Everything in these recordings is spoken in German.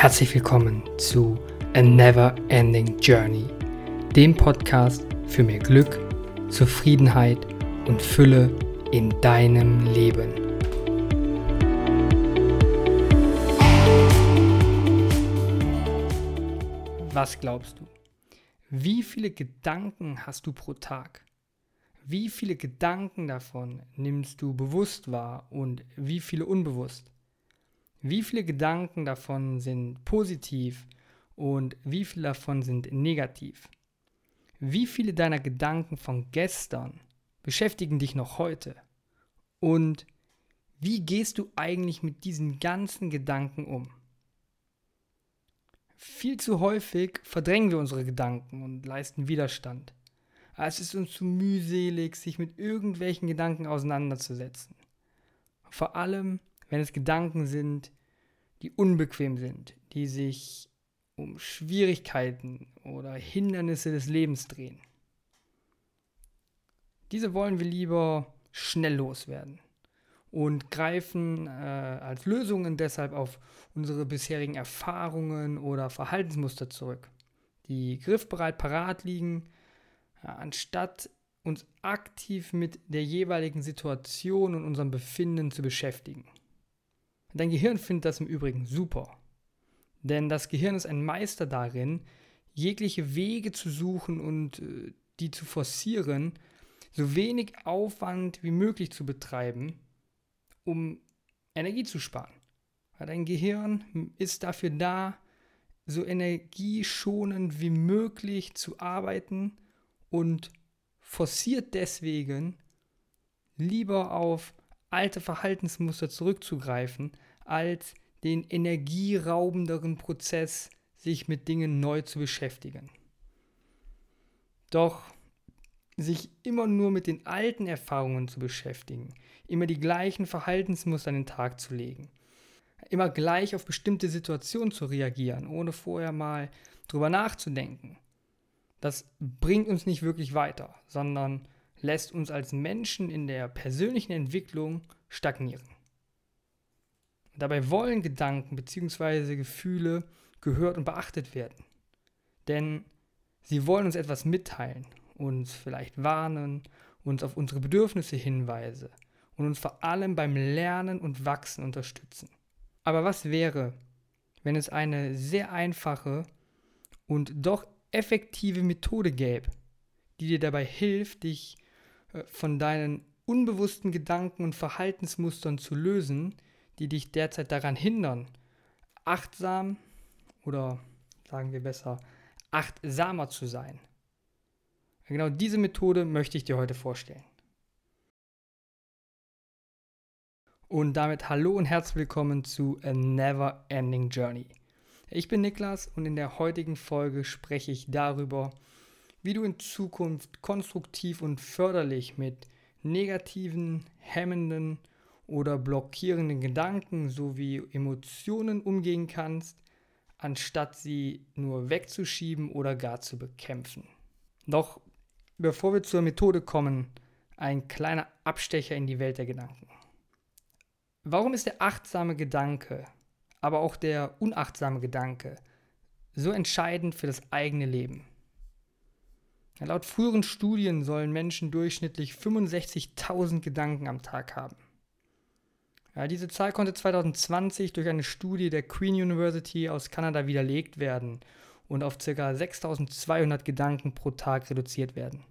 Herzlich willkommen zu A Never Ending Journey, dem Podcast für mehr Glück, Zufriedenheit und Fülle in deinem Leben. Was glaubst du? Wie viele Gedanken hast du pro Tag? Wie viele Gedanken davon nimmst du bewusst wahr und wie viele unbewusst? Wie viele Gedanken davon sind positiv und wie viele davon sind negativ? Wie viele deiner Gedanken von gestern beschäftigen dich noch heute? Und wie gehst du eigentlich mit diesen ganzen Gedanken um? Viel zu häufig verdrängen wir unsere Gedanken und leisten Widerstand. Es ist uns zu mühselig, sich mit irgendwelchen Gedanken auseinanderzusetzen. Vor allem, wenn es Gedanken sind, die unbequem sind, die sich um Schwierigkeiten oder Hindernisse des Lebens drehen. Diese wollen wir lieber schnell loswerden und greifen äh, als Lösungen deshalb auf unsere bisherigen Erfahrungen oder Verhaltensmuster zurück, die griffbereit parat liegen, äh, anstatt uns aktiv mit der jeweiligen Situation und unserem Befinden zu beschäftigen. Dein Gehirn findet das im Übrigen super. Denn das Gehirn ist ein Meister darin, jegliche Wege zu suchen und äh, die zu forcieren, so wenig Aufwand wie möglich zu betreiben, um Energie zu sparen. Dein Gehirn ist dafür da, so energieschonend wie möglich zu arbeiten und forciert deswegen lieber auf alte Verhaltensmuster zurückzugreifen, als den energieraubenderen Prozess, sich mit Dingen neu zu beschäftigen. Doch sich immer nur mit den alten Erfahrungen zu beschäftigen, immer die gleichen Verhaltensmuster an den Tag zu legen, immer gleich auf bestimmte Situationen zu reagieren, ohne vorher mal drüber nachzudenken, das bringt uns nicht wirklich weiter, sondern lässt uns als Menschen in der persönlichen Entwicklung stagnieren. Dabei wollen Gedanken bzw. Gefühle gehört und beachtet werden. Denn sie wollen uns etwas mitteilen, uns vielleicht warnen, uns auf unsere Bedürfnisse hinweisen und uns vor allem beim Lernen und Wachsen unterstützen. Aber was wäre, wenn es eine sehr einfache und doch effektive Methode gäbe, die dir dabei hilft, dich äh, von deinen unbewussten Gedanken und Verhaltensmustern zu lösen, die dich derzeit daran hindern, achtsam oder sagen wir besser, achtsamer zu sein. Genau diese Methode möchte ich dir heute vorstellen. Und damit hallo und herzlich willkommen zu A Never Ending Journey. Ich bin Niklas und in der heutigen Folge spreche ich darüber, wie du in Zukunft konstruktiv und förderlich mit negativen, hemmenden oder blockierenden Gedanken sowie Emotionen umgehen kannst, anstatt sie nur wegzuschieben oder gar zu bekämpfen. Doch bevor wir zur Methode kommen, ein kleiner Abstecher in die Welt der Gedanken. Warum ist der achtsame Gedanke, aber auch der unachtsame Gedanke so entscheidend für das eigene Leben? Laut früheren Studien sollen Menschen durchschnittlich 65.000 Gedanken am Tag haben. Ja, diese Zahl konnte 2020 durch eine Studie der Queen University aus Kanada widerlegt werden und auf ca. 6.200 Gedanken pro Tag reduziert werden.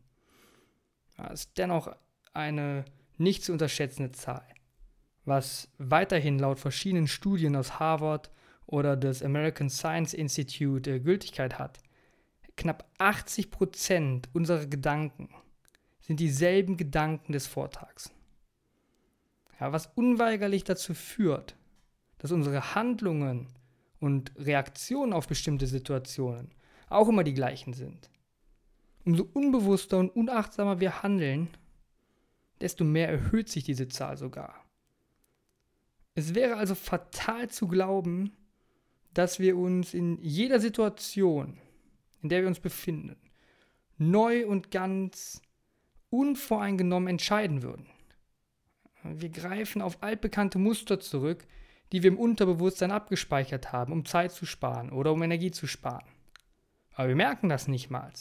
Das ist dennoch eine nicht zu unterschätzende Zahl, was weiterhin laut verschiedenen Studien aus Harvard oder des American Science Institute äh, Gültigkeit hat knapp 80 Prozent unserer Gedanken sind dieselben Gedanken des Vortags. Ja, was unweigerlich dazu führt, dass unsere Handlungen und Reaktionen auf bestimmte Situationen auch immer die gleichen sind. Umso unbewusster und unachtsamer wir handeln, desto mehr erhöht sich diese Zahl sogar. Es wäre also fatal zu glauben, dass wir uns in jeder Situation in der wir uns befinden, neu und ganz unvoreingenommen entscheiden würden. Wir greifen auf altbekannte Muster zurück, die wir im Unterbewusstsein abgespeichert haben, um Zeit zu sparen oder um Energie zu sparen. Aber wir merken das nicht mal.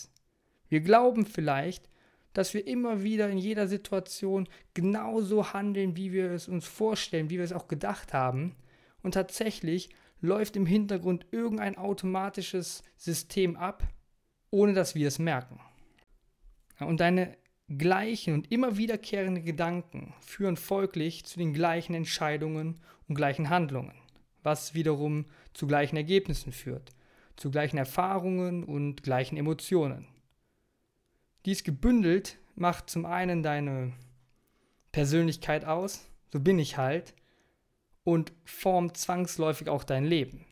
Wir glauben vielleicht, dass wir immer wieder in jeder Situation genauso handeln, wie wir es uns vorstellen, wie wir es auch gedacht haben. Und tatsächlich läuft im Hintergrund irgendein automatisches System ab, ohne dass wir es merken. Und deine gleichen und immer wiederkehrenden Gedanken führen folglich zu den gleichen Entscheidungen und gleichen Handlungen, was wiederum zu gleichen Ergebnissen führt, zu gleichen Erfahrungen und gleichen Emotionen. Dies gebündelt macht zum einen deine Persönlichkeit aus, so bin ich halt, und formt zwangsläufig auch dein Leben.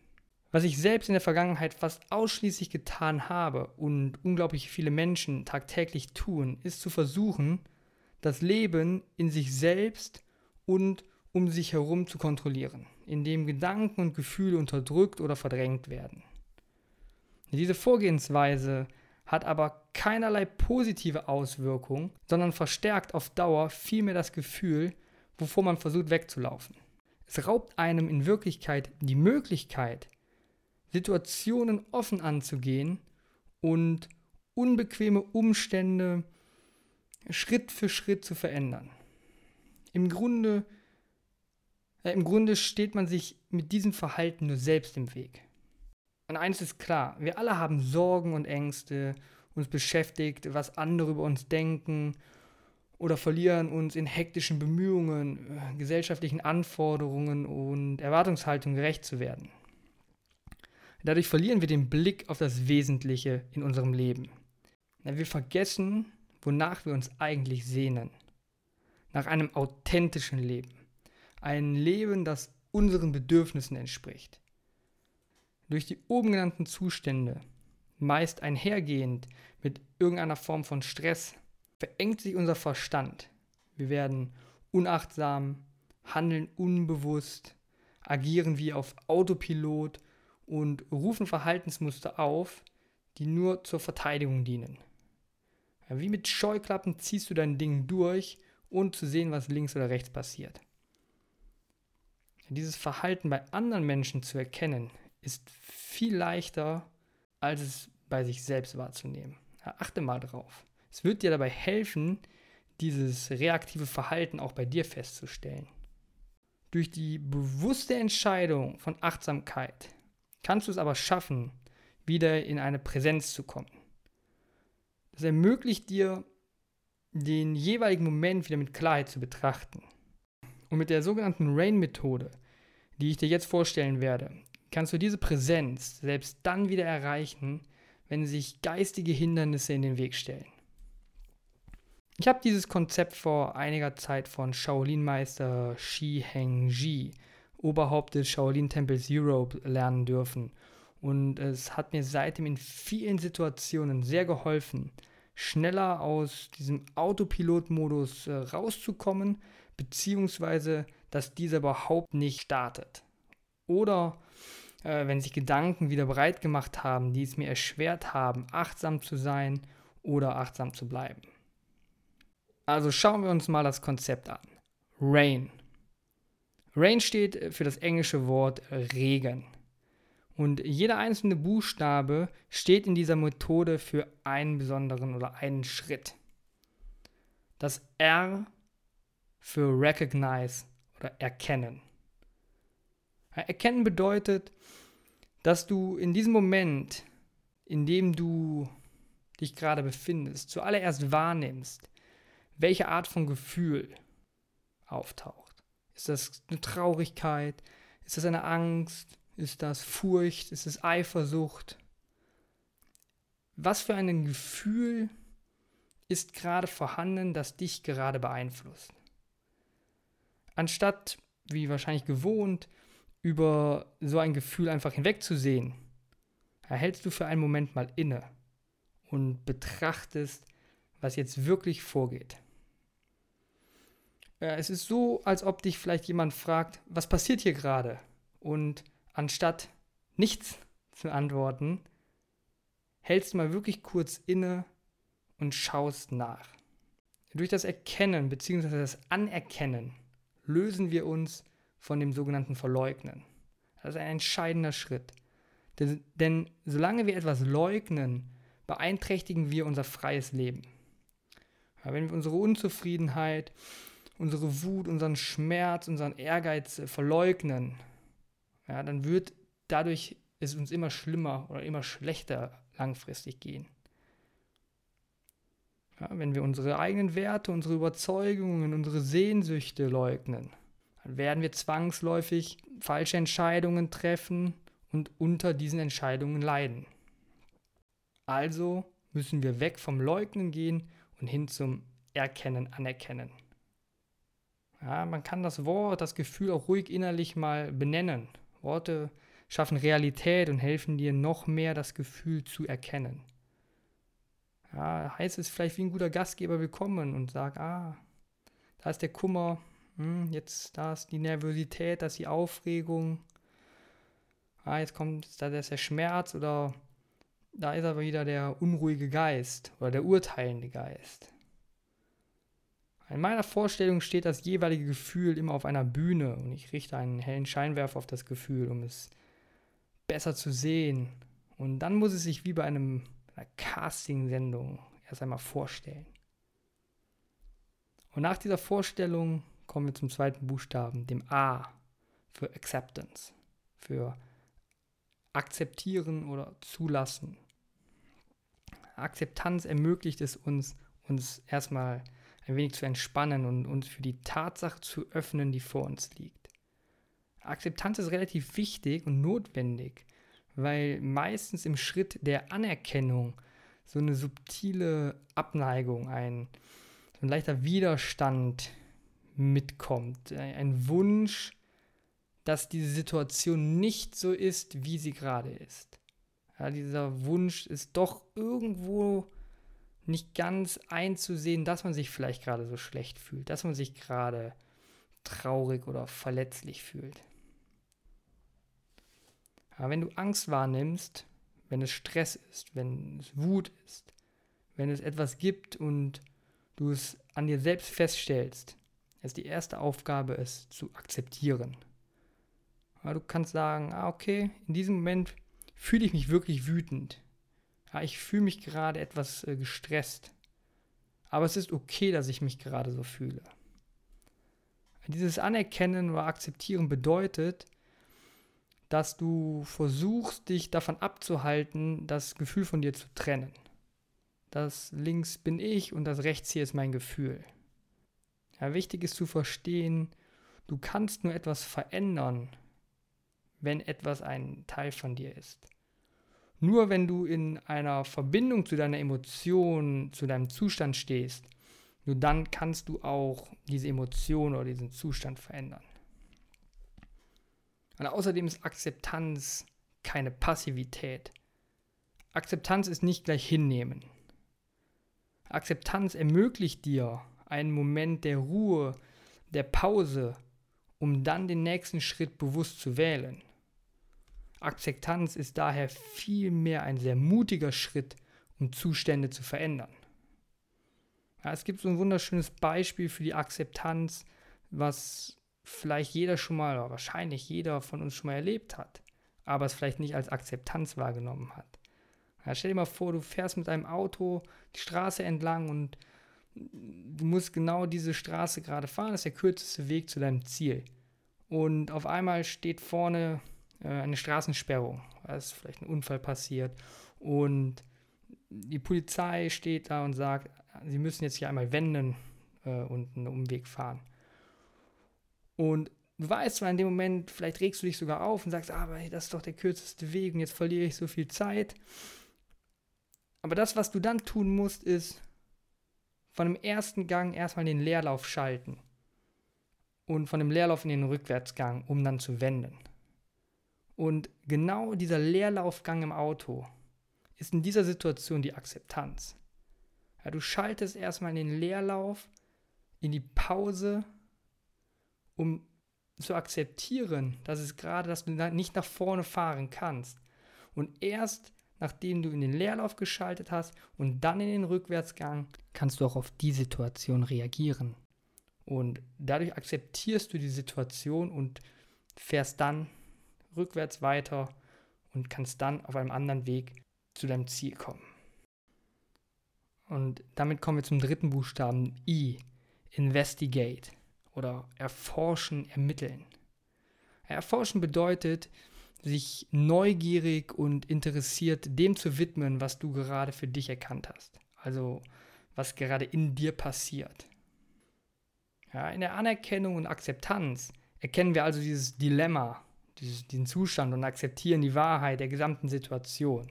Was ich selbst in der Vergangenheit fast ausschließlich getan habe und unglaublich viele Menschen tagtäglich tun, ist zu versuchen, das Leben in sich selbst und um sich herum zu kontrollieren, indem Gedanken und Gefühle unterdrückt oder verdrängt werden. Diese Vorgehensweise hat aber keinerlei positive Auswirkung, sondern verstärkt auf Dauer vielmehr das Gefühl, wovor man versucht wegzulaufen. Es raubt einem in Wirklichkeit die Möglichkeit, Situationen offen anzugehen und unbequeme Umstände Schritt für Schritt zu verändern. Im Grunde, äh, im Grunde steht man sich mit diesem Verhalten nur selbst im Weg. Und eines ist klar, wir alle haben Sorgen und Ängste, uns beschäftigt, was andere über uns denken oder verlieren uns in hektischen Bemühungen, äh, gesellschaftlichen Anforderungen und Erwartungshaltungen gerecht zu werden. Dadurch verlieren wir den Blick auf das Wesentliche in unserem Leben. Wir vergessen, wonach wir uns eigentlich sehnen. Nach einem authentischen Leben. Ein Leben, das unseren Bedürfnissen entspricht. Durch die oben genannten Zustände, meist einhergehend mit irgendeiner Form von Stress, verengt sich unser Verstand. Wir werden unachtsam, handeln unbewusst, agieren wie auf Autopilot und rufen Verhaltensmuster auf, die nur zur Verteidigung dienen. Wie mit Scheuklappen ziehst du dein Ding durch, ohne zu sehen, was links oder rechts passiert. Dieses Verhalten bei anderen Menschen zu erkennen, ist viel leichter, als es bei sich selbst wahrzunehmen. achte mal drauf. Es wird dir dabei helfen, dieses reaktive Verhalten auch bei dir festzustellen. Durch die bewusste Entscheidung von Achtsamkeit kannst du es aber schaffen, wieder in eine Präsenz zu kommen. Das ermöglicht dir, den jeweiligen Moment wieder mit Klarheit zu betrachten. Und mit der sogenannten Rain-Methode, die ich dir jetzt vorstellen werde, kannst du diese Präsenz selbst dann wieder erreichen, wenn sich geistige Hindernisse in den Weg stellen. Ich habe dieses Konzept vor einiger Zeit von Shaolin-Meister Shi Heng-ji, Oberhaupt des Shaolin-Tempels Europe, lernen dürfen. Und es hat mir seitdem in vielen Situationen sehr geholfen, schneller aus diesem Autopilot-Modus äh, rauszukommen, beziehungsweise dass dieser überhaupt nicht startet. Oder äh, wenn sich Gedanken wieder bereit gemacht haben, die es mir erschwert haben, achtsam zu sein oder achtsam zu bleiben. Also schauen wir uns mal das Konzept an. Rain. Rain steht für das englische Wort Regen. Und jeder einzelne Buchstabe steht in dieser Methode für einen besonderen oder einen Schritt. Das R für Recognize oder Erkennen. Erkennen bedeutet, dass du in diesem Moment, in dem du dich gerade befindest, zuallererst wahrnimmst, welche Art von Gefühl auftaucht. Ist das eine Traurigkeit? Ist das eine Angst? Ist das Furcht? Ist es Eifersucht? Was für ein Gefühl ist gerade vorhanden, das dich gerade beeinflusst? Anstatt, wie wahrscheinlich gewohnt, über so ein Gefühl einfach hinwegzusehen, erhältst du für einen Moment mal inne und betrachtest, was jetzt wirklich vorgeht. Äh, es ist so, als ob dich vielleicht jemand fragt, was passiert hier gerade? Und anstatt nichts zu antworten, hältst du mal wirklich kurz inne und schaust nach. Durch das Erkennen bzw. das Anerkennen lösen wir uns von dem sogenannten Verleugnen. Das ist ein entscheidender Schritt. Denn, denn solange wir etwas leugnen, beeinträchtigen wir unser freies Leben. Ja, wenn wir unsere Unzufriedenheit, unsere Wut, unseren Schmerz, unseren Ehrgeiz äh, verleugnen, ja, dann wird dadurch es uns immer schlimmer oder immer schlechter langfristig gehen. Ja, wenn wir unsere eigenen Werte, unsere Überzeugungen, unsere Sehnsüchte leugnen, dann werden wir zwangsläufig falsche Entscheidungen treffen und unter diesen Entscheidungen leiden. Also müssen wir weg vom Leugnen gehen und hin zum Erkennen, Anerkennen. Ja, man kann das Wort, das Gefühl auch ruhig innerlich mal benennen. Worte schaffen Realität und helfen dir noch mehr das Gefühl zu erkennen. Ja, heißt es vielleicht wie ein guter Gastgeber willkommen und sag, ah, da ist der Kummer, hm, jetzt da ist die Nervosität, da ist die Aufregung, ah, jetzt kommt, da ist der Schmerz oder da ist aber wieder der unruhige Geist oder der urteilende Geist. In meiner Vorstellung steht das jeweilige Gefühl immer auf einer Bühne und ich richte einen hellen Scheinwerfer auf das Gefühl, um es besser zu sehen. Und dann muss es sich wie bei einem, einer Casting-Sendung erst einmal vorstellen. Und nach dieser Vorstellung kommen wir zum zweiten Buchstaben, dem A für Acceptance, für akzeptieren oder zulassen. Akzeptanz ermöglicht es uns, uns erstmal ein wenig zu entspannen und uns für die Tatsache zu öffnen, die vor uns liegt. Akzeptanz ist relativ wichtig und notwendig, weil meistens im Schritt der Anerkennung so eine subtile Abneigung, ein, so ein leichter Widerstand mitkommt, ein Wunsch, dass diese Situation nicht so ist, wie sie gerade ist. Ja, dieser Wunsch ist doch irgendwo nicht ganz einzusehen, dass man sich vielleicht gerade so schlecht fühlt, dass man sich gerade traurig oder verletzlich fühlt. Aber wenn du Angst wahrnimmst, wenn es Stress ist, wenn es Wut ist, wenn es etwas gibt und du es an dir selbst feststellst, ist die erste Aufgabe, es zu akzeptieren. Aber du kannst sagen, ah, okay, in diesem Moment fühle ich mich wirklich wütend. Ja, ich fühle mich gerade etwas äh, gestresst. Aber es ist okay, dass ich mich gerade so fühle. Dieses Anerkennen oder Akzeptieren bedeutet, dass du versuchst, dich davon abzuhalten, das Gefühl von dir zu trennen. Das links bin ich und das rechts hier ist mein Gefühl. Ja, wichtig ist zu verstehen, du kannst nur etwas verändern, wenn etwas ein Teil von dir ist. Nur wenn du in einer Verbindung zu deiner Emotion, zu deinem Zustand stehst, nur dann kannst du auch diese Emotion oder diesen Zustand verändern. Und außerdem ist Akzeptanz keine Passivität. Akzeptanz ist nicht gleich hinnehmen. Akzeptanz ermöglicht dir einen Moment der Ruhe, der Pause, um dann den nächsten Schritt bewusst zu wählen. Akzeptanz ist daher vielmehr ein sehr mutiger Schritt, um Zustände zu verändern. Ja, es gibt so ein wunderschönes Beispiel für die Akzeptanz, was vielleicht jeder schon mal, oder wahrscheinlich jeder von uns schon mal erlebt hat, aber es vielleicht nicht als Akzeptanz wahrgenommen hat. Ja, stell dir mal vor, du fährst mit deinem Auto die Straße entlang und du musst genau diese Straße gerade fahren, das ist der kürzeste Weg zu deinem Ziel. Und auf einmal steht vorne äh, eine Straßensperrung, da ist vielleicht ein Unfall passiert und die Polizei steht da und sagt, sie müssen jetzt hier einmal wenden äh, und einen Umweg fahren. Und du weißt zwar in dem Moment, vielleicht regst du dich sogar auf und sagst, aber das ist doch der kürzeste Weg und jetzt verliere ich so viel Zeit. Aber das, was du dann tun musst, ist von dem ersten Gang erstmal den Leerlauf schalten und von dem Leerlauf in den Rückwärtsgang, um dann zu wenden. Und genau dieser Leerlaufgang im Auto ist in dieser Situation die Akzeptanz. Ja, du schaltest erstmal in den Leerlauf, in die Pause um zu akzeptieren, dass es gerade, dass du nicht nach vorne fahren kannst. Und erst nachdem du in den Leerlauf geschaltet hast und dann in den Rückwärtsgang, kannst du auch auf die Situation reagieren. Und dadurch akzeptierst du die Situation und fährst dann rückwärts weiter und kannst dann auf einem anderen Weg zu deinem Ziel kommen. Und damit kommen wir zum dritten Buchstaben I, investigate oder erforschen, ermitteln. Erforschen bedeutet, sich neugierig und interessiert dem zu widmen, was du gerade für dich erkannt hast. Also was gerade in dir passiert. Ja, in der Anerkennung und Akzeptanz erkennen wir also dieses Dilemma, diesen Zustand und akzeptieren die Wahrheit der gesamten Situation.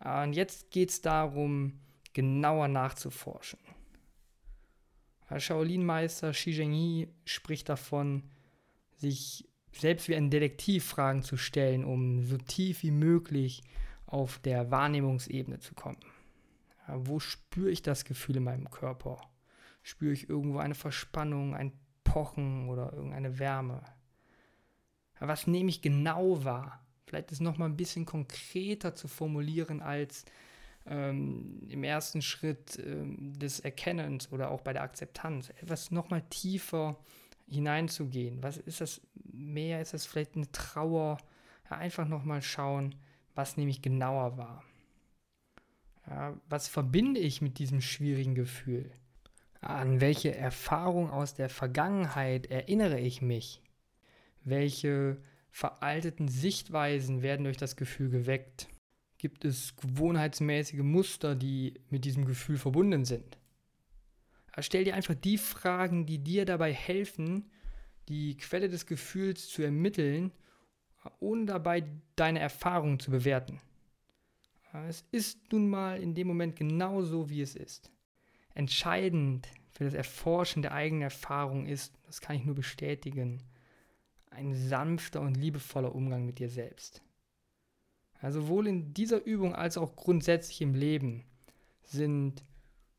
Und jetzt geht es darum, genauer nachzuforschen. Der Shaolin-Meister Shi Zhengyi spricht davon, sich selbst wie ein Detektiv Fragen zu stellen, um so tief wie möglich auf der Wahrnehmungsebene zu kommen. Ja, wo spüre ich das Gefühl in meinem Körper? Spüre ich irgendwo eine Verspannung, ein Pochen oder irgendeine Wärme? Was nehme ich genau wahr? Vielleicht ist noch mal ein bisschen konkreter zu formulieren als ähm, im ersten Schritt ähm, des Erkennens oder auch bei der Akzeptanz. Etwas noch mal tiefer hineinzugehen. Was ist das mehr? Ist das vielleicht eine Trauer? Ja, einfach noch mal schauen, was nehme ich genauer wahr. Ja, was verbinde ich mit diesem schwierigen Gefühl? An welche Erfahrung aus der Vergangenheit erinnere ich mich? Welche veralteten Sichtweisen werden durch das Gefühl geweckt? Gibt es gewohnheitsmäßige Muster, die mit diesem Gefühl verbunden sind? Stell dir einfach die Fragen, die dir dabei helfen, die Quelle des Gefühls zu ermitteln, ohne dabei deine Erfahrungen zu bewerten. Es ist nun mal in dem Moment genau so, wie es ist. Entscheidend für das Erforschen der eigenen Erfahrung ist, das kann ich nur bestätigen, ein sanfter und liebevoller Umgang mit dir selbst. Also sowohl in dieser Übung als auch grundsätzlich im Leben sind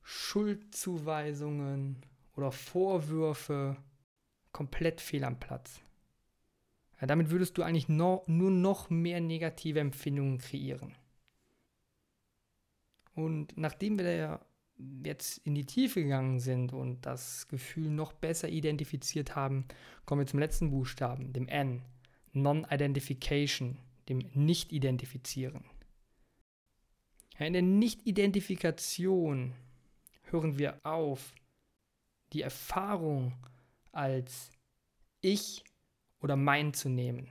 Schuldzuweisungen oder Vorwürfe komplett fehl am Platz. Ja, damit würdest du eigentlich no, nur noch mehr negative Empfindungen kreieren. Und nachdem wir ja jetzt in die Tiefe gegangen sind und das Gefühl noch besser identifiziert haben, kommen wir zum letzten Buchstaben, dem N, Non-Identification, dem Nicht-Identifizieren. In der Nicht-Identifikation hören wir auf, die Erfahrung als ich oder mein zu nehmen.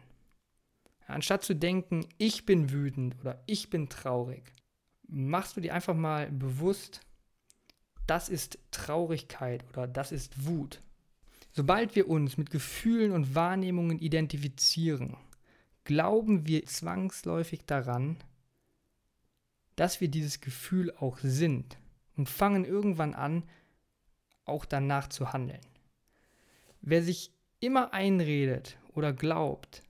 Anstatt zu denken, ich bin wütend oder ich bin traurig, machst du dir einfach mal bewusst, das ist Traurigkeit oder das ist Wut. Sobald wir uns mit Gefühlen und Wahrnehmungen identifizieren, glauben wir zwangsläufig daran, dass wir dieses Gefühl auch sind und fangen irgendwann an, auch danach zu handeln. Wer sich immer einredet oder glaubt,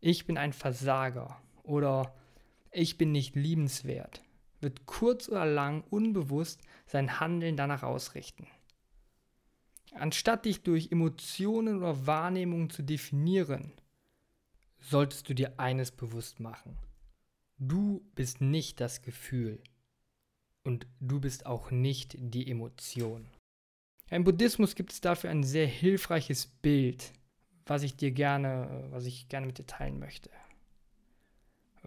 ich bin ein Versager oder ich bin nicht liebenswert, wird kurz oder lang unbewusst sein Handeln danach ausrichten. Anstatt dich durch Emotionen oder Wahrnehmungen zu definieren, solltest du dir eines bewusst machen. Du bist nicht das Gefühl und du bist auch nicht die Emotion. Im Buddhismus gibt es dafür ein sehr hilfreiches Bild, was ich dir gerne, was ich gerne mit dir teilen möchte.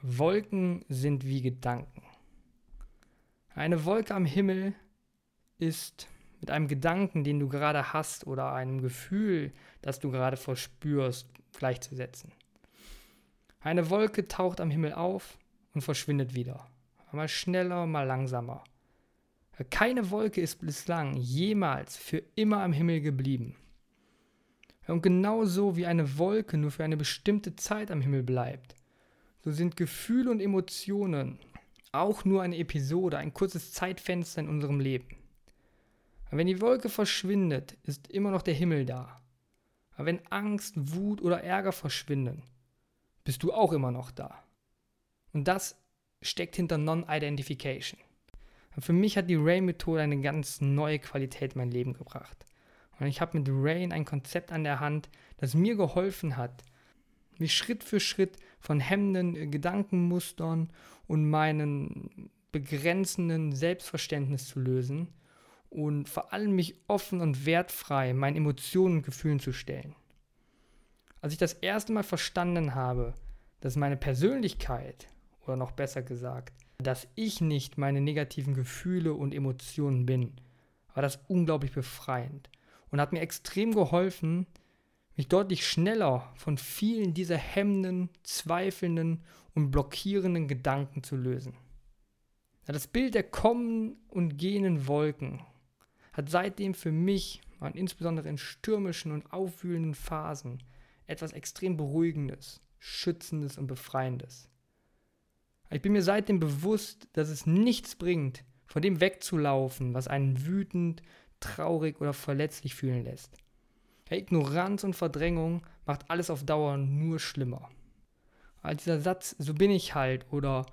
Wolken sind wie Gedanken. Eine Wolke am Himmel ist mit einem Gedanken, den du gerade hast oder einem Gefühl, das du gerade verspürst, gleichzusetzen. Eine Wolke taucht am Himmel auf und verschwindet wieder. Mal schneller, mal langsamer. Keine Wolke ist bislang jemals für immer am Himmel geblieben. Und genauso wie eine Wolke nur für eine bestimmte Zeit am Himmel bleibt, so sind Gefühle und Emotionen auch nur eine Episode, ein kurzes Zeitfenster in unserem Leben. Aber wenn die Wolke verschwindet, ist immer noch der Himmel da. Aber wenn Angst, Wut oder Ärger verschwinden, bist du auch immer noch da. Und das steckt hinter Non-Identification. Für mich hat die Rain-Methode eine ganz neue Qualität in mein Leben gebracht. Und ich habe mit Rain ein Konzept an der Hand, das mir geholfen hat, mich Schritt für Schritt von hemmenden Gedankenmustern und meinen begrenzenden Selbstverständnis zu lösen und vor allem mich offen und wertfrei meinen Emotionen und Gefühlen zu stellen. Als ich das erste Mal verstanden habe, dass meine Persönlichkeit, oder noch besser gesagt, dass ich nicht meine negativen Gefühle und Emotionen bin, war das unglaublich befreiend und hat mir extrem geholfen, mich deutlich schneller von vielen dieser hemmenden, zweifelnden und blockierenden Gedanken zu lösen. Das Bild der kommenden und gehenden Wolken hat seitdem für mich, und insbesondere in stürmischen und aufwühlenden Phasen, etwas extrem Beruhigendes, Schützendes und Befreiendes. Ich bin mir seitdem bewusst, dass es nichts bringt, von dem wegzulaufen, was einen wütend, traurig oder verletzlich fühlen lässt. Ignoranz und Verdrängung macht alles auf Dauer nur schlimmer. Aber dieser Satz, so bin ich halt oder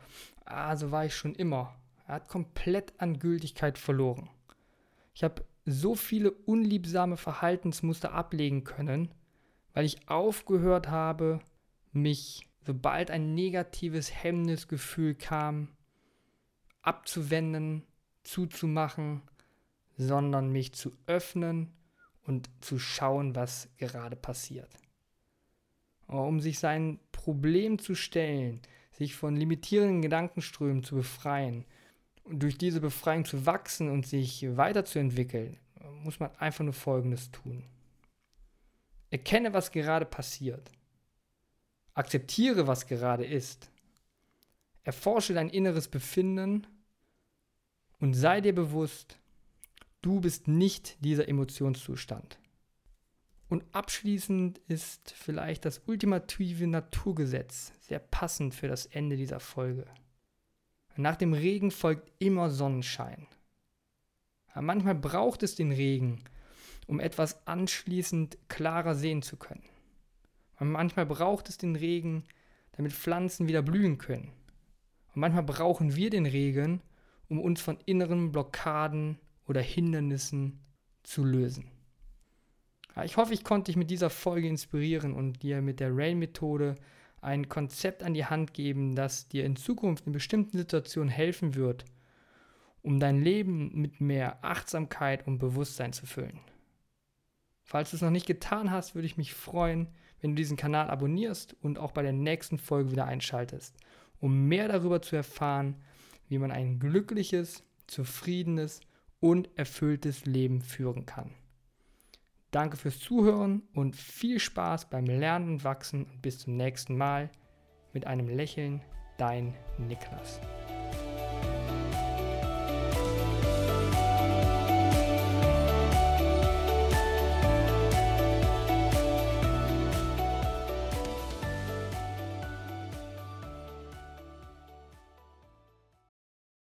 ah, so war ich schon immer, er hat komplett an Gültigkeit verloren. Ich habe so viele unliebsame Verhaltensmuster ablegen können, weil ich aufgehört habe, mich, sobald ein negatives, hemmendes Gefühl kam, abzuwenden, zuzumachen, sondern mich zu öffnen und zu schauen, was gerade passiert. Um sich sein Problem zu stellen, sich von limitierenden Gedankenströmen zu befreien durch diese Befreiung zu wachsen und sich weiterzuentwickeln, muss man einfach nur Folgendes tun. Erkenne, was gerade passiert. Akzeptiere, was gerade ist. Erforsche dein inneres Befinden und sei dir bewusst, du bist nicht dieser Emotionszustand. Und abschließend ist vielleicht das ultimative Naturgesetz sehr passend für das Ende dieser Folge. Nach dem Regen folgt immer Sonnenschein. Aber manchmal braucht es den Regen, um etwas anschließend klarer sehen zu können. Und manchmal braucht es den Regen, damit Pflanzen wieder blühen können. Und manchmal brauchen wir den Regen, um uns von inneren Blockaden oder Hindernissen zu lösen. Ich hoffe, ich konnte dich mit dieser Folge inspirieren und dir mit der Rain-Methode ein Konzept an die Hand geben, das dir in Zukunft in bestimmten Situationen helfen wird, um dein Leben mit mehr Achtsamkeit und Bewusstsein zu füllen. Falls du es noch nicht getan hast, würde ich mich freuen, wenn du diesen Kanal abonnierst und auch bei der nächsten Folge wieder einschaltest, um mehr darüber zu erfahren, wie man ein glückliches, zufriedenes und erfülltes Leben führen kann. Danke fürs Zuhören und viel Spaß beim Lernen und Wachsen und bis zum nächsten Mal. Mit einem Lächeln, dein Niklas.